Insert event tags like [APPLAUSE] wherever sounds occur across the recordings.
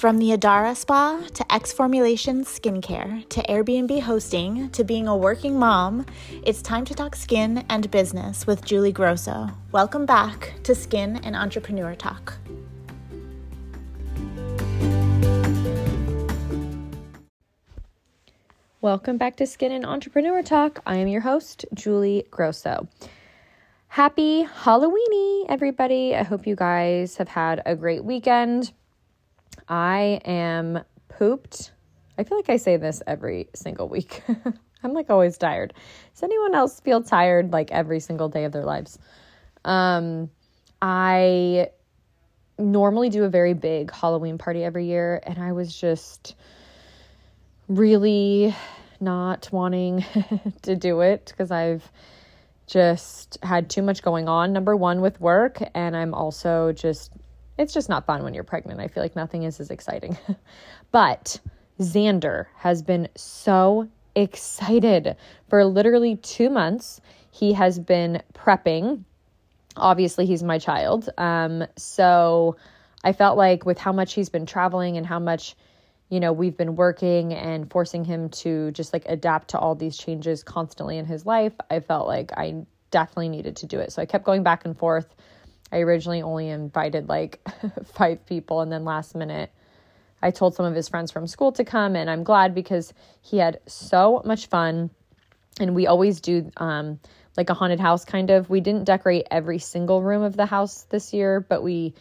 From the Adara Spa to X Formulations Skincare to Airbnb hosting to being a working mom, it's time to talk skin and business with Julie Grosso. Welcome back to Skin and Entrepreneur Talk. Welcome back to Skin and Entrepreneur Talk. I am your host, Julie Grosso. Happy Halloweeny, everybody. I hope you guys have had a great weekend. I am pooped. I feel like I say this every single week. [LAUGHS] I'm like always tired. Does anyone else feel tired like every single day of their lives? Um, I normally do a very big Halloween party every year, and I was just really not wanting [LAUGHS] to do it because I've just had too much going on. Number one, with work, and I'm also just it's just not fun when you're pregnant. I feel like nothing is as exciting. [LAUGHS] but Xander has been so excited for literally two months. He has been prepping. Obviously, he's my child. Um, so I felt like with how much he's been traveling and how much, you know, we've been working and forcing him to just like adapt to all these changes constantly in his life, I felt like I definitely needed to do it. So I kept going back and forth I originally only invited like [LAUGHS] five people, and then last minute, I told some of his friends from school to come, and I'm glad because he had so much fun. And we always do um, like a haunted house kind of. We didn't decorate every single room of the house this year, but we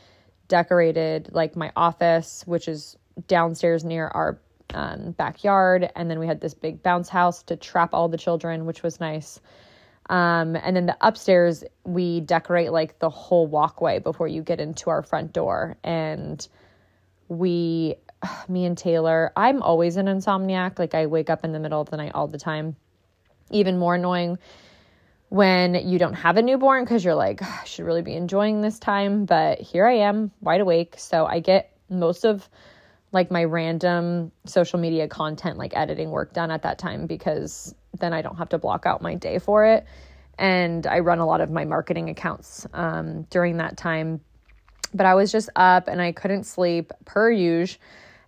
decorated like my office, which is downstairs near our um, backyard. And then we had this big bounce house to trap all the children, which was nice. Um, and then the upstairs, we decorate like the whole walkway before you get into our front door. And we, [SIGHS] me and Taylor, I'm always an insomniac. Like I wake up in the middle of the night all the time. Even more annoying when you don't have a newborn because you're like, I should really be enjoying this time. But here I am, wide awake. So I get most of like my random social media content, like editing work done at that time because then I don't have to block out my day for it. And I run a lot of my marketing accounts um, during that time. But I was just up and I couldn't sleep per usual.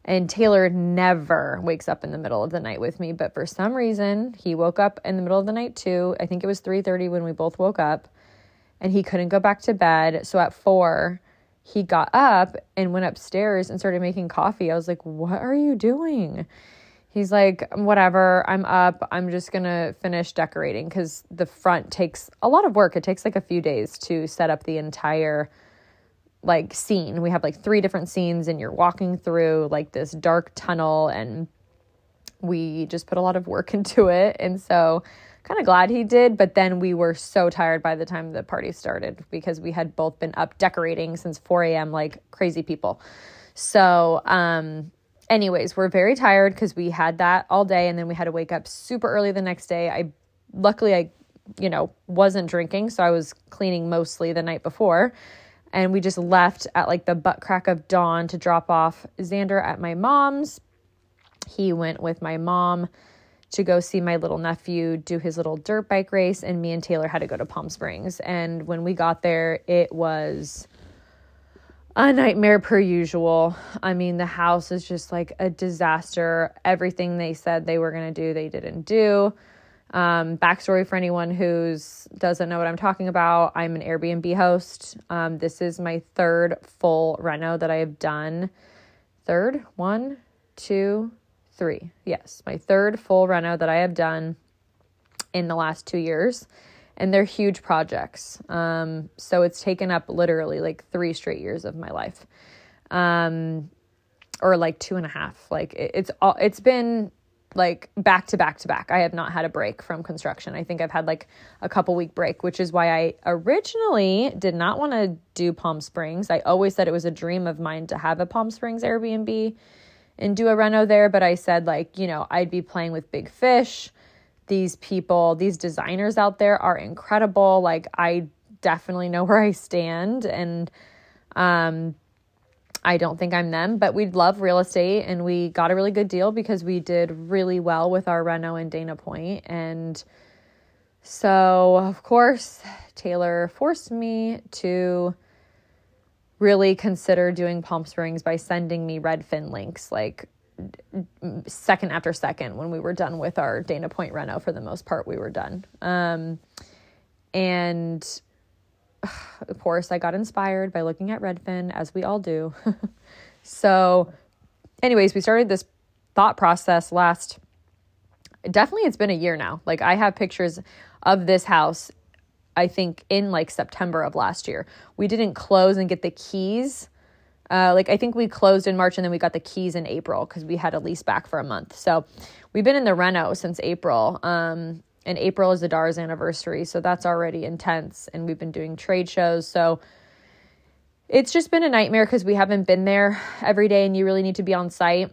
And Taylor never wakes up in the middle of the night with me, but for some reason he woke up in the middle of the night too. I think it was 3:30 when we both woke up and he couldn't go back to bed. So at 4, he got up and went upstairs and started making coffee. I was like, "What are you doing?" He's like, whatever, I'm up. I'm just going to finish decorating because the front takes a lot of work. It takes like a few days to set up the entire like scene. We have like three different scenes, and you're walking through like this dark tunnel, and we just put a lot of work [LAUGHS] into it. And so, kind of glad he did. But then we were so tired by the time the party started because we had both been up decorating since 4 a.m. like crazy people. So, um, anyways, we're very tired because we had that all day and then we had to wake up super early the next day. I luckily I you know wasn't drinking, so I was cleaning mostly the night before. And we just left at like the butt crack of dawn to drop off Xander at my mom's. He went with my mom to go see my little nephew do his little dirt bike race, and me and Taylor had to go to Palm Springs. And when we got there, it was a nightmare per usual. I mean, the house is just like a disaster. Everything they said they were going to do, they didn't do. Um, backstory for anyone who's doesn't know what I'm talking about. I'm an Airbnb host. Um, this is my third full reno that I have done. Third, one, two, three. Yes, my third full reno that I have done in the last two years and they're huge projects. Um, so it's taken up literally like three straight years of my life, um, or like two and a half. Like it, it's all it's been like back to back to back. I have not had a break from construction. I think I've had like a couple week break, which is why I originally did not want to do Palm Springs. I always said it was a dream of mine to have a Palm Springs Airbnb and do a reno there, but I said like, you know, I'd be playing with big fish these people, these designers out there are incredible. Like I definitely know [LAUGHS] where I stand and um I don't think I'm them, but we love real estate and we got a really good deal because we did really well with our reno and Dana Point and so of course Taylor forced me to really consider doing Palm Springs by sending me Redfin links like second after second when we were done with our Dana Point reno for the most part we were done. Um, and [SIGHS] of course I got inspired by looking at Redfin as we all do. [LAUGHS] so anyways, we started this thought process last definitely it's been a year now. Like I have pictures of this house I think in like September of last year. We didn't close and get the keys. Uh, like I think we closed in March and then we got the keys in April because we had a lease back for a month. So we've been in the reno since April. Um, and April is Adara's anniversary, so that's already intense. And we've been doing trade shows, so it's just been a nightmare because we haven't been there every day, and you really need to be on site.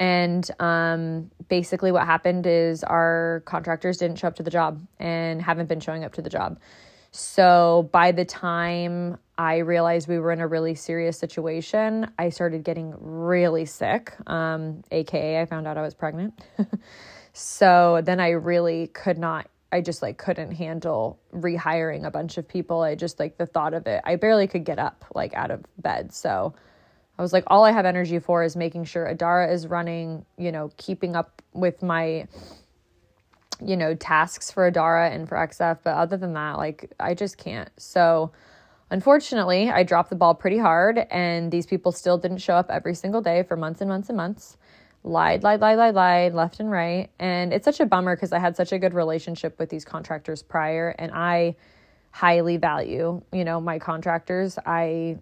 And um, basically, what happened is our contractors didn't show up to the job and haven't been showing up to the job. So by the time I realized we were in a really serious situation, I started getting really sick. Um, AKA, I found out I was pregnant. [LAUGHS] so then I really could not I just like couldn't handle rehiring a bunch of people. I just like the thought of it. I barely could get up like out of bed. So I was like, all I have energy for is making sure Adara is running, you know, keeping up with my, you know, tasks for Adara and for XF. But other than that, like, I just can't. So, unfortunately, I dropped the ball pretty hard, and these people still didn't show up every single day for months and months and months. Lied, lied, lied, lied, lied, left and right. And it's such a bummer because I had such a good relationship with these contractors prior, and I highly value, you know, my contractors. I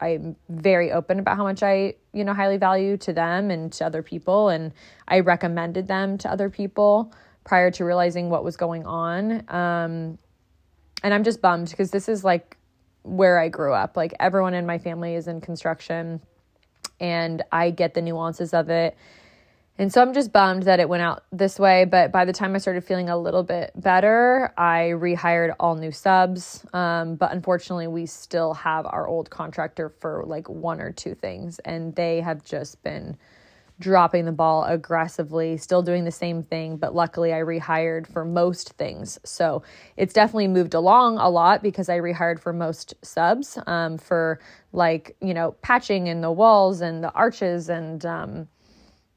I'm very open about how much I, you know, highly value to them and to other people. And I recommended them to other people prior to realizing what was going on. Um, and I'm just bummed because this is like where I grew up. Like everyone in my family is in construction and I get the nuances of it and so I'm just bummed that it went out this way. But by the time I started feeling a little bit better, I rehired all new subs. Um, but unfortunately, we still have our old contractor for like one or two things, and they have just been dropping the ball aggressively, still doing the same thing. But luckily, I rehired for most things. So it's definitely moved along a lot because I rehired for most subs um, for like, you know, patching in the walls and the arches and, um,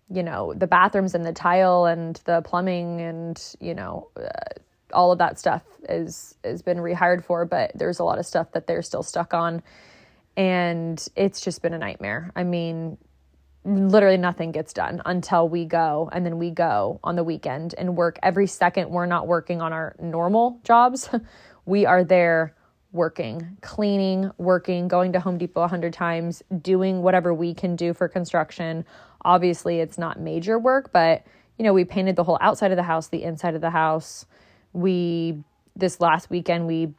you know, the bathrooms and the tile and the plumbing and, you know, uh, all of that stuff is has been rehired for, but there's a lot of stuff that they're still stuck on and it's just been a nightmare. I mean, literally nothing gets done until we go and then we go on the weekend and work every second we're not working on our normal jobs. [LAUGHS] we are there working, cleaning, working, going to Home Depot a hundred times, doing whatever we can do for construction. Obviously, it's not major work, but you know, we painted the whole outside of the house, the inside of the house. We this last weekend we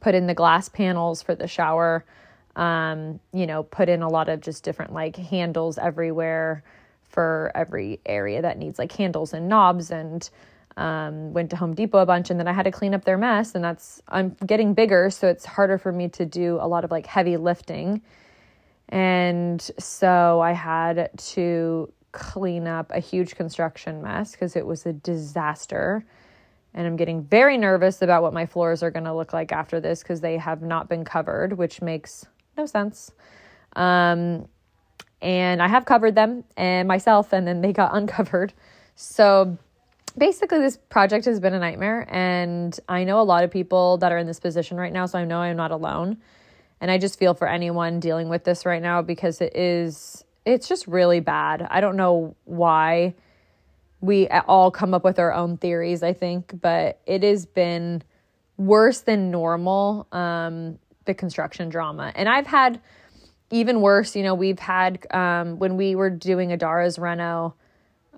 put in the glass panels for the shower. Um, you know, put in a lot of just different like handles everywhere for every area that needs like handles and knobs and um, went to Home Depot a bunch and then I had to clean up their mess. And that's, I'm getting bigger, so it's harder for me to do a lot of like heavy lifting. And so I had to clean up a huge construction mess because it was a disaster. And I'm getting very nervous about what my floors are going to look like after this because they have not been covered, which makes no sense. Um, and I have covered them and myself, and then they got [LAUGHS] uncovered. So basically this project has been a nightmare and i know a lot of people that are in this position right now so i know i'm not alone and i just feel for anyone dealing with this right now because it is it's just really bad i don't know why we all come up with our own theories i think but it has been worse than normal um the construction drama and i've had even worse you know we've had um when we were doing adara's reno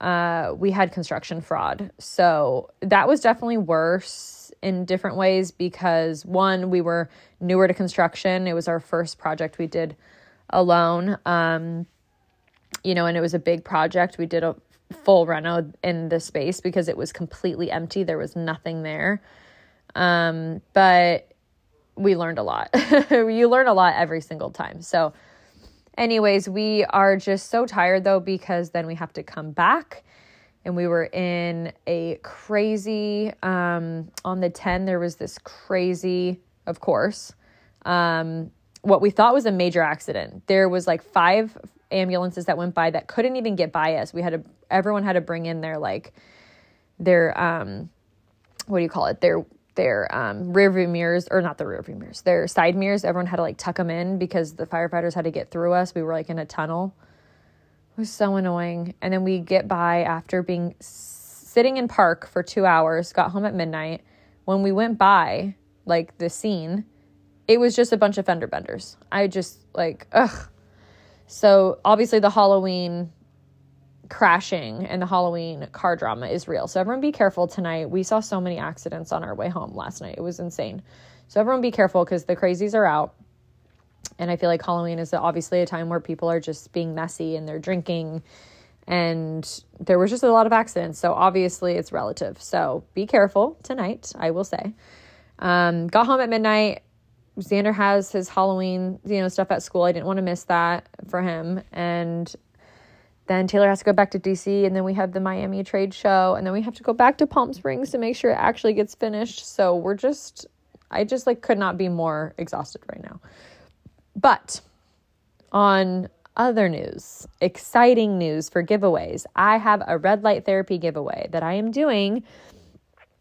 uh, we had construction fraud. So that was definitely worse in different ways because one, we were newer to construction. It was our first project we did alone. Um, you know, and it was a big project. We did a full reno in the space because it was completely empty. There was nothing there. Um, but we learned a lot. [LAUGHS] you learn a lot every single time. So Anyways, we are just so tired though because then we have to come back. And we were in a crazy, um, on the 10, there was this crazy, of course, um, what we thought was a major accident. There was like five ambulances that went by that couldn't even get by us. We had to everyone had to bring in their like their um what do you call it? Their their um, rear view mirrors, or not the rear view mirrors, their side mirrors. Everyone had to like tuck them in because the firefighters had to get through us. We were like in a tunnel. It was so annoying. And then we get by after being sitting in park for two hours, got home at midnight. When we went by, like the scene, it was just a bunch of fender benders. I just like, ugh. So obviously the Halloween crashing and the Halloween car drama is real. So everyone be careful tonight. We saw so many accidents on our way home last night. It was insane. So everyone be careful because the crazies are out. And I feel like Halloween is obviously a time where people are just being messy and they're drinking. And there was just a lot of accidents. So obviously it's relative. So be careful tonight, I will say. Um, got home at midnight. Xander has his Halloween, you know, stuff at school. I didn't want to miss that for him. And then Taylor has to go back to DC, and then we have the Miami trade show, and then we have to go back to Palm Springs to make sure it actually gets finished. So we're just, I just like could not be more exhausted right now. But on other news, exciting news for giveaways, I have a red light therapy giveaway that I am doing.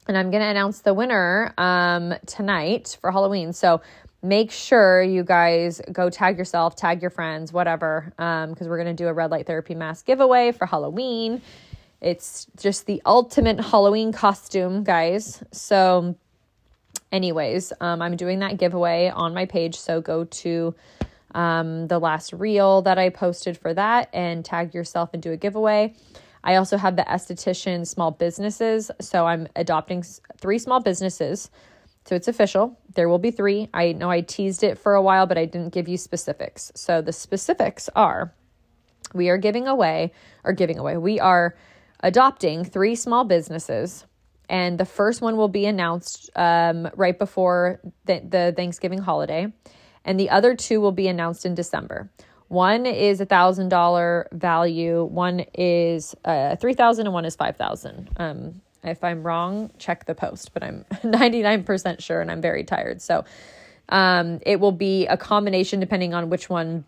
And I'm going to announce the winner um, tonight for Halloween. So make sure you guys go tag yourself, tag your friends, whatever, because um, we're going to do a red light therapy mask giveaway for Halloween. It's just the ultimate Halloween costume, guys. So, anyways, um, I'm doing that giveaway on my page. So, go to um, the last reel that I posted for that and tag yourself and do a giveaway. I also have the esthetician small businesses. So, I'm adopting three small businesses so it's official. There will be three. I know I teased it for a while, but I didn't give you specifics. So the specifics are we are giving away, or giving away, we are adopting three small businesses. And the first one will be announced um, right before the, the Thanksgiving holiday. And the other two will be announced in December. One is a thousand dollar value. One is uh, three thousand, and one is five thousand. Um, if I'm wrong, check the post, but I'm [LAUGHS] 99% sure and I'm very tired. So um, it will be a combination depending on which one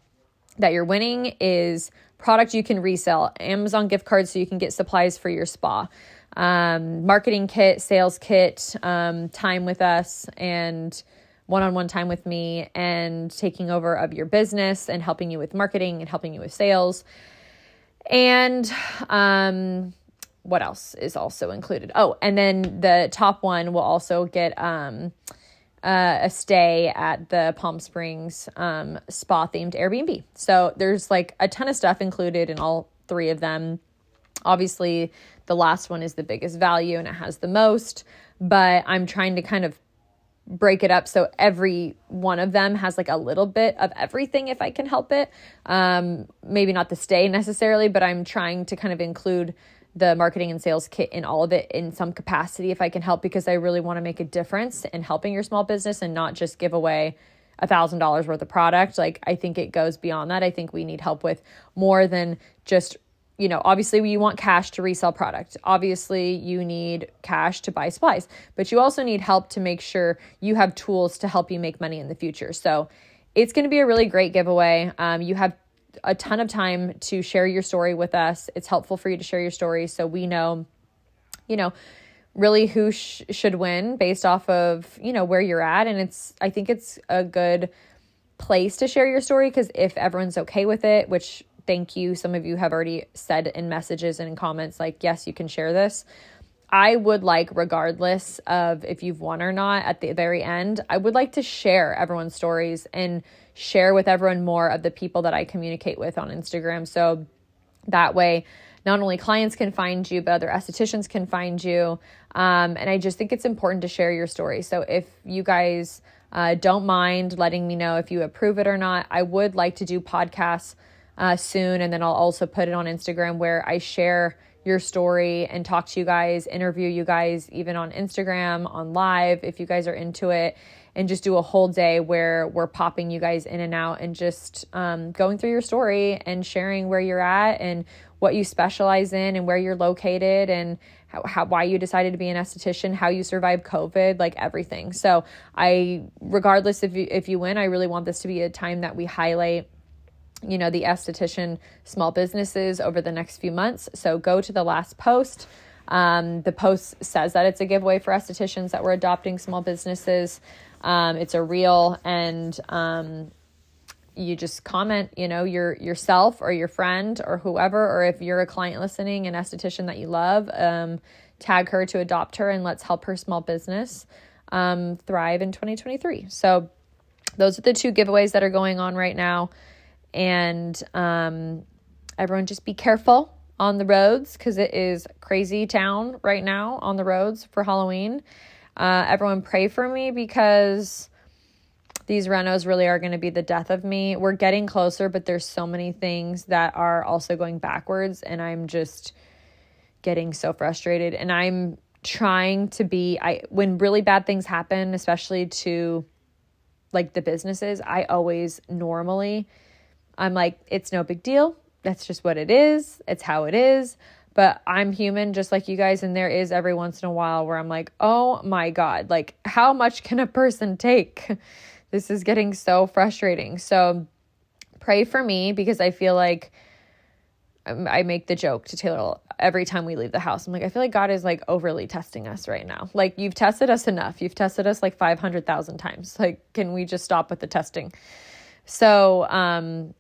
that you're winning is product you can resell, Amazon gift cards so you can get supplies for your spa, um, marketing kit, sales kit, um, time with us, and one on one time with me, and taking over of your business and helping you with marketing and helping you with sales. And um, what else is also included? Oh, and then the top one will also get um, uh, a stay at the Palm Springs um, spa themed Airbnb. So there's like a ton of stuff included in all three of them. Obviously, the last one is the biggest value and it has the most, but I'm trying to kind of break it up so every one of them has like a little bit of everything if I can help it. Um, maybe not the stay necessarily, but I'm trying to kind of include the marketing and sales kit in all of it in some capacity if I can help because I really want to make a difference in helping your small business and not just give away a thousand dollars worth of product. Like I think it goes beyond that. I think we need help with more than just you know, obviously you want cash to resell product. Obviously you need cash to buy supplies, but you also need help to make sure you have tools to help you make money in the future. So it's going to be a really great giveaway. Um, you have a ton of time to share your story with us. It's helpful for you to share your story so we know, you know, really who sh- should win based off of, you know, where you're at. And it's, I think it's a good place to share your story because if everyone's okay with it, which thank you, some of you have already said in messages and in comments, like, yes, you can share this. I would like, regardless of if you've won or not, at the very end, I would like to share everyone's stories and share with everyone more of the people that I communicate with on Instagram. So that way, not only clients can find you, but other estheticians can find you. Um, and I just think it's important to share your story. So if you guys uh, don't mind letting me know if you approve it or not, I would like to do podcasts uh, soon. And then I'll also put it on Instagram where I share your story and talk to you guys, interview you guys, even on Instagram, on live, if you guys are into it and just do a whole day where we're popping you guys in and out and just um, going through your story and sharing where you're at and what you specialize in and where you're located and how, how, why you decided to be an esthetician, how you survived COVID, like everything. So I, regardless if you if you win, I really want this to be a time that we highlight you know the esthetician small businesses over the next few months. So go to the last post. Um, the post says that it's a giveaway for estheticians that we're adopting small businesses um, it's a reel and um, you just comment, you know, your yourself or your friend or whoever, or if you're a client listening, an esthetician that you love, um, tag her to adopt her and let's help her small business um, thrive in 2023. So those are the two giveaways that are going on right now. And um, everyone just be careful on the roads because it is crazy town right now on the roads for Halloween. Uh, everyone pray for me because these renos really are going to be the death of me. We're getting closer, but there's so many things that are also going backwards and I'm just getting so frustrated and I'm trying to be I when really bad things happen, especially to like the businesses, I always normally I'm like it's no big deal. That's just what it is. It's how it is. But I'm human just like you guys and there is every once in a while where I'm like, "Oh my god, like how much can a person take?" [LAUGHS] This is getting so frustrating. So pray for me because I feel like um, I make the joke to Taylor every time we leave the house. I'm like, I feel like God is like overly testing us right now. Like, you've tested us enough. You've tested us like 500,000 times. Like, can we just stop with the testing? So, um,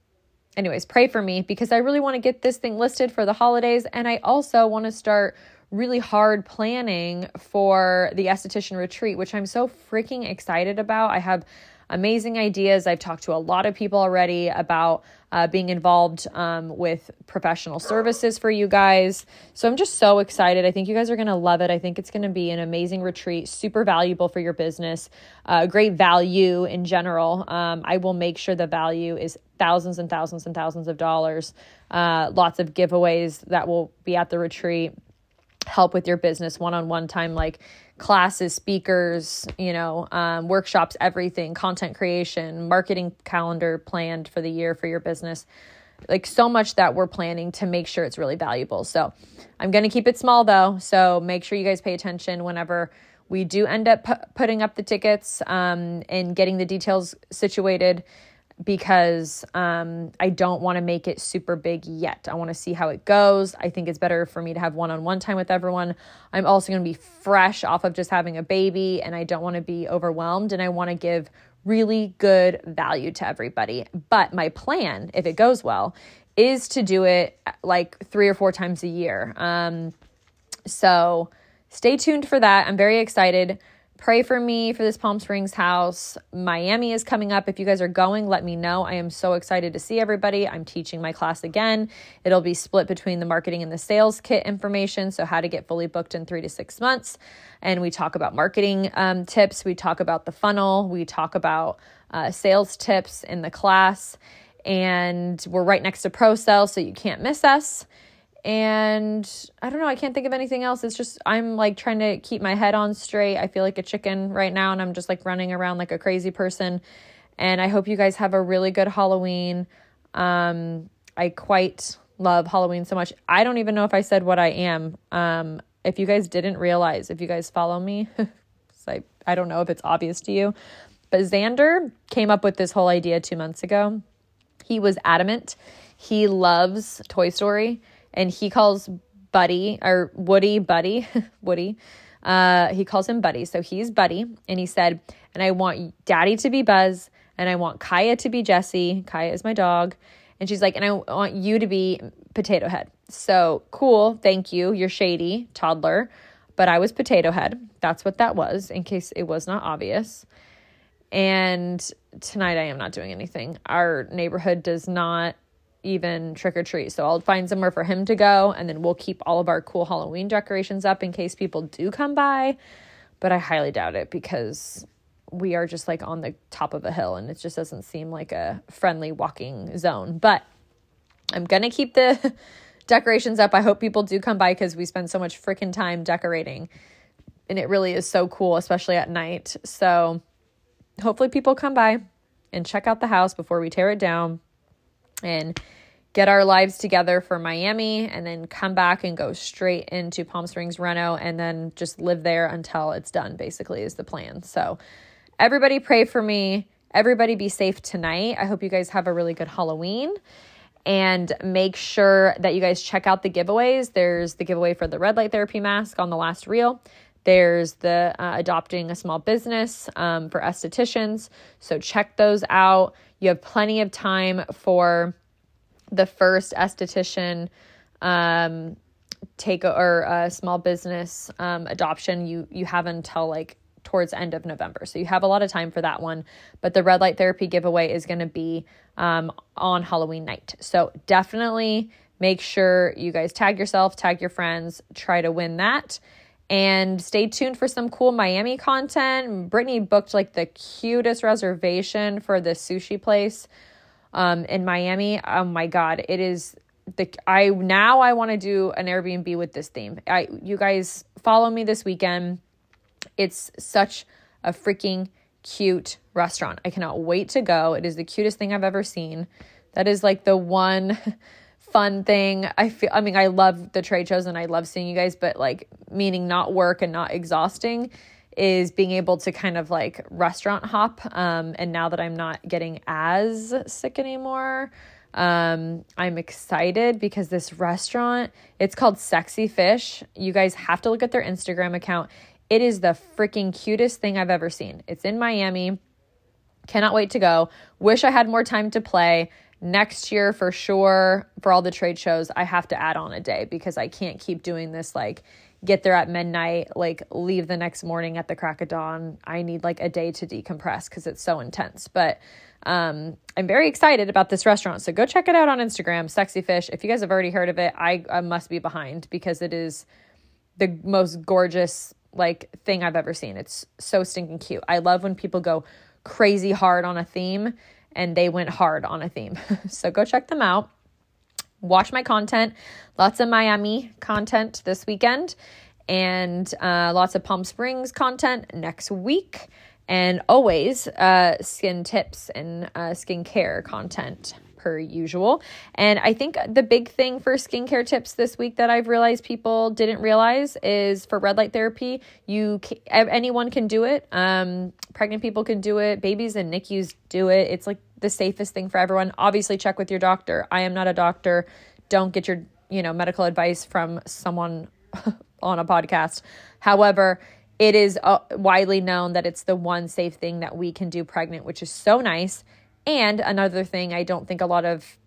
anyways, pray for me because I really want to get this thing listed for the holidays. And I also want to start really hard planning for the esthetician retreat, which I'm so freaking excited about. I have amazing ideas. I've talked to a lot of people already about uh, being involved um, with professional services for you guys. So I'm just so excited. I think you guys are going to love it. I think it's going to be an amazing retreat, super valuable for your business, uh, great value in general. Um, I will make sure the value is thousands and thousands and thousands of dollars. Uh, lots of giveaways that will be at the retreat help with your business one on one time, like classes, speakers, you know, um, workshops, everything, content creation, marketing calendar planned for the year for your business. Like so much that we're planning to make sure it's really valuable. So I'm going to keep it small though. So make sure you guys pay attention whenever we do end up pu- putting up the tickets um, and getting the details situated because um, I don't want to make it super big yet. I want to see how it goes. I think it's better for me to have one on one time with everyone. I'm also going to be fresh off of just having a baby, and I don't want to be overwhelmed, and I want to give really good value to everybody. But my plan, if it goes well, is to do it like three or four times a year. Um, so stay tuned for that. I'm very excited. Pray for me for this Palm Springs house. Miami is coming up. If you guys are going, let me know. I am so excited to see everybody. I'm teaching my class again. It'll be split between the marketing and the sales kit information. So, how to get fully booked in three to six months. And we talk about marketing um, tips. We talk about the funnel. We talk about uh, sales tips in the class. And we're right next to ProCell, so you can't miss us and I don't know, I can't think of anything else. It's just I'm like trying to keep my head on straight. I feel like a chicken right now and I'm just like running around like a crazy person. And I hope you guys have a really good Halloween. Um I quite love Halloween so much. I don't even know if I said what I am. Um if you guys didn't realize, if you guys follow me, [LAUGHS] I I don't know if it's obvious to you, but Xander came up with this whole idea 2 months ago. He was adamant. He loves Toy Story and he calls Buddy or Woody Buddy, [LAUGHS] Woody. Uh, he calls him Buddy. So he's Buddy. And he said, and I want Daddy to be Buzz, and I want Kaya to be Jesse. Kaya is my dog. And she's like, and I want you to be Potato Head. So cool. Thank you. You're shady, toddler. But I was Potato Head. That's what that was, in case it was not obvious. And tonight I am not doing anything. Our neighborhood does not even trick or treat. So I'll find somewhere for him to go and then we'll keep all of our cool Halloween decorations up in case people do come by. But I highly doubt it because we are just like on the top of a hill and it just doesn't seem like a friendly walking zone. But I'm going to keep the [LAUGHS] decorations up. I hope people do come by because we spend so much freaking time decorating and it really is so cool, especially at night. So hopefully people come by and check out the house before we tear it down and get our lives together for Miami and then come back and go straight into Palm Springs Reno and then just live there until it's done, basically, is the plan. So, everybody pray for me. Everybody be safe tonight. I hope you guys have a really good Halloween and make sure that you guys check out the giveaways. There's the giveaway for the red light therapy mask on the last reel. There's the uh, adopting a small business um, for estheticians. So check those out. You have plenty of time for the first esthetician um, take or a small business um, adoption. You you have until like towards end of November. So you have a lot of time for that one. But the red light therapy giveaway is going to be um, on Halloween night. So definitely make sure you guys tag yourself, tag your friends, try to win that. And stay tuned for some cool Miami content. Brittany booked like the cutest reservation for the sushi place um, in Miami. Oh my God, it is the I now I want to do an Airbnb with this theme. I you guys follow me this weekend. It's such a freaking cute restaurant. I cannot wait to go. It is the cutest thing I've ever seen. That is like the one [LAUGHS] fun thing. I feel I mean I love the trade shows and I love seeing you guys, but like meaning not work and not exhausting is being able to kind of like restaurant hop. Um, and now that I'm not getting as sick anymore, um, I'm excited because this restaurant, it's called Sexy Fish. You guys have to look at their Instagram account. It is the freaking cutest thing I've ever seen. It's in Miami. Cannot wait to go. Wish I had more time to play. Next year, for sure, for all the trade shows, I have to add on a day because I can't keep doing this like get there at midnight, like leave the next morning at the crack of dawn. I need like a day to decompress because it's so intense. But um, I'm very excited about this restaurant. So go check it out on Instagram, Sexy Fish. If you guys have already heard of it, I, I must be behind because it is the most gorgeous like thing I've ever seen. It's so stinking cute. I love when people go crazy hard on a theme and they went hard on a theme. [LAUGHS] so go check them out. Watch my content. Lots of Miami content this weekend and uh, lots of Palm Springs content next week. And always uh, skin tips and uh, skincare content per usual. And I think the big thing for skincare tips this week that I've realized people didn't realize is for red light therapy, you anyone can do it. Um, pregnant people can do it. Babies and NICUs do it. It's like the safest thing for everyone. Obviously, check with your doctor. I am not a doctor. Don't get your you know medical advice from someone [LAUGHS] on a podcast. However, it is uh, widely known that it's the one safe thing that we can do pregnant, which is so nice. And another thing I don't think a lot of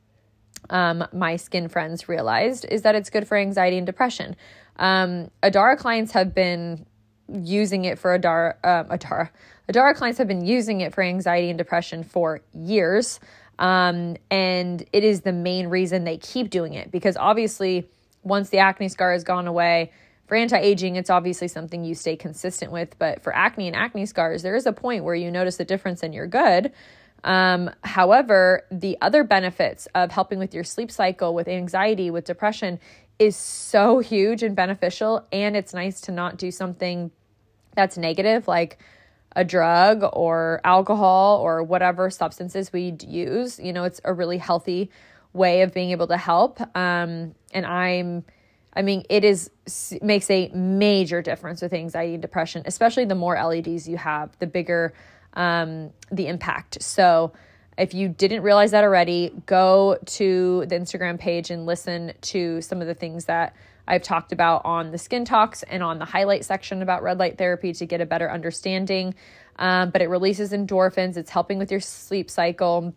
um, my skin friends realized is that it's good for anxiety and depression. Um, Adara clients have been using it for Adara, um, Adara, Adara clients have been using it for anxiety and depression for years. Um, and it is the main reason they keep doing it because obviously, once the acne scar has gone away, for anti aging, it's obviously something you stay consistent with. But for acne and acne scars, there is a point where you notice the difference and you're good. Um, however, the other benefits of helping with your sleep cycle, with anxiety, with depression is so [LAUGHS] huge and beneficial. And it's nice to not do something that's negative, like a drug or alcohol or whatever substances we use. You know, it's a really healthy way of being able to help. Um, and I'm, I mean, it is makes a major difference with anxiety and depression, especially the more LEDs you have, the bigger um, the impact. So, if you didn't realize that already, go to the Instagram page and listen to some of the things that I've talked about on the Skin Talks and on the highlight section about red light therapy to get a better understanding. Um, but it releases endorphins, it's helping with your sleep cycle.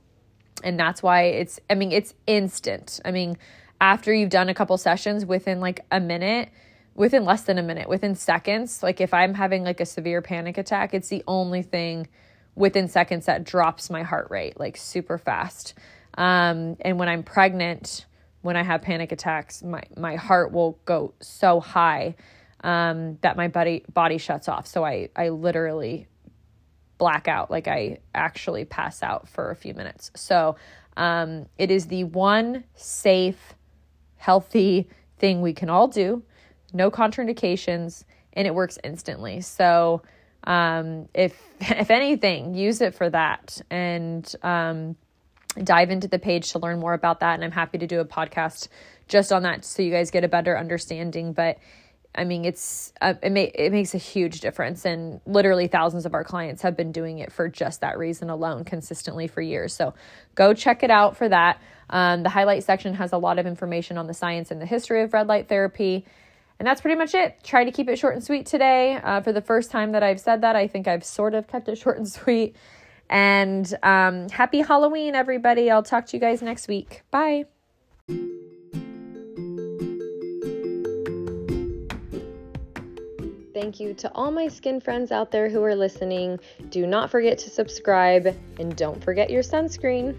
And that's why it's, I mean, it's instant. I mean, after you've done a couple sessions within like a minute, within less than a minute, within seconds. Like if I'm having like a severe panic attack, it's the only thing within seconds that drops my heart rate like super fast. Um, and when I'm pregnant, when I have panic attacks, my my heart will go so high um, that my body body shuts off. So I I literally black out, like I actually pass out for a few minutes. So um, it is the one safe, healthy thing we can all do no contraindications, and it works instantly. So um, if [LAUGHS] if anything, use it for that and um, dive into the page to learn more about that. And I'm happy to do a podcast just on that so you guys get a better understanding. But I mean, it's uh, it, it makes a huge difference, and literally thousands of our clients have been doing it for just that reason alone, consistently for years. So, go check it out for that. Um, the highlight section has a lot of information on the science and the history of red light therapy, and that's pretty much it. Try to keep it short and sweet today. Uh, for the first time that I've said that, I think I've sort of kept it [LAUGHS] short and sweet. And um, happy Halloween, everybody! I'll talk to you guys next week. Bye. Thank you to all my skin friends out there who are listening. Do not forget to subscribe and don't forget your sunscreen.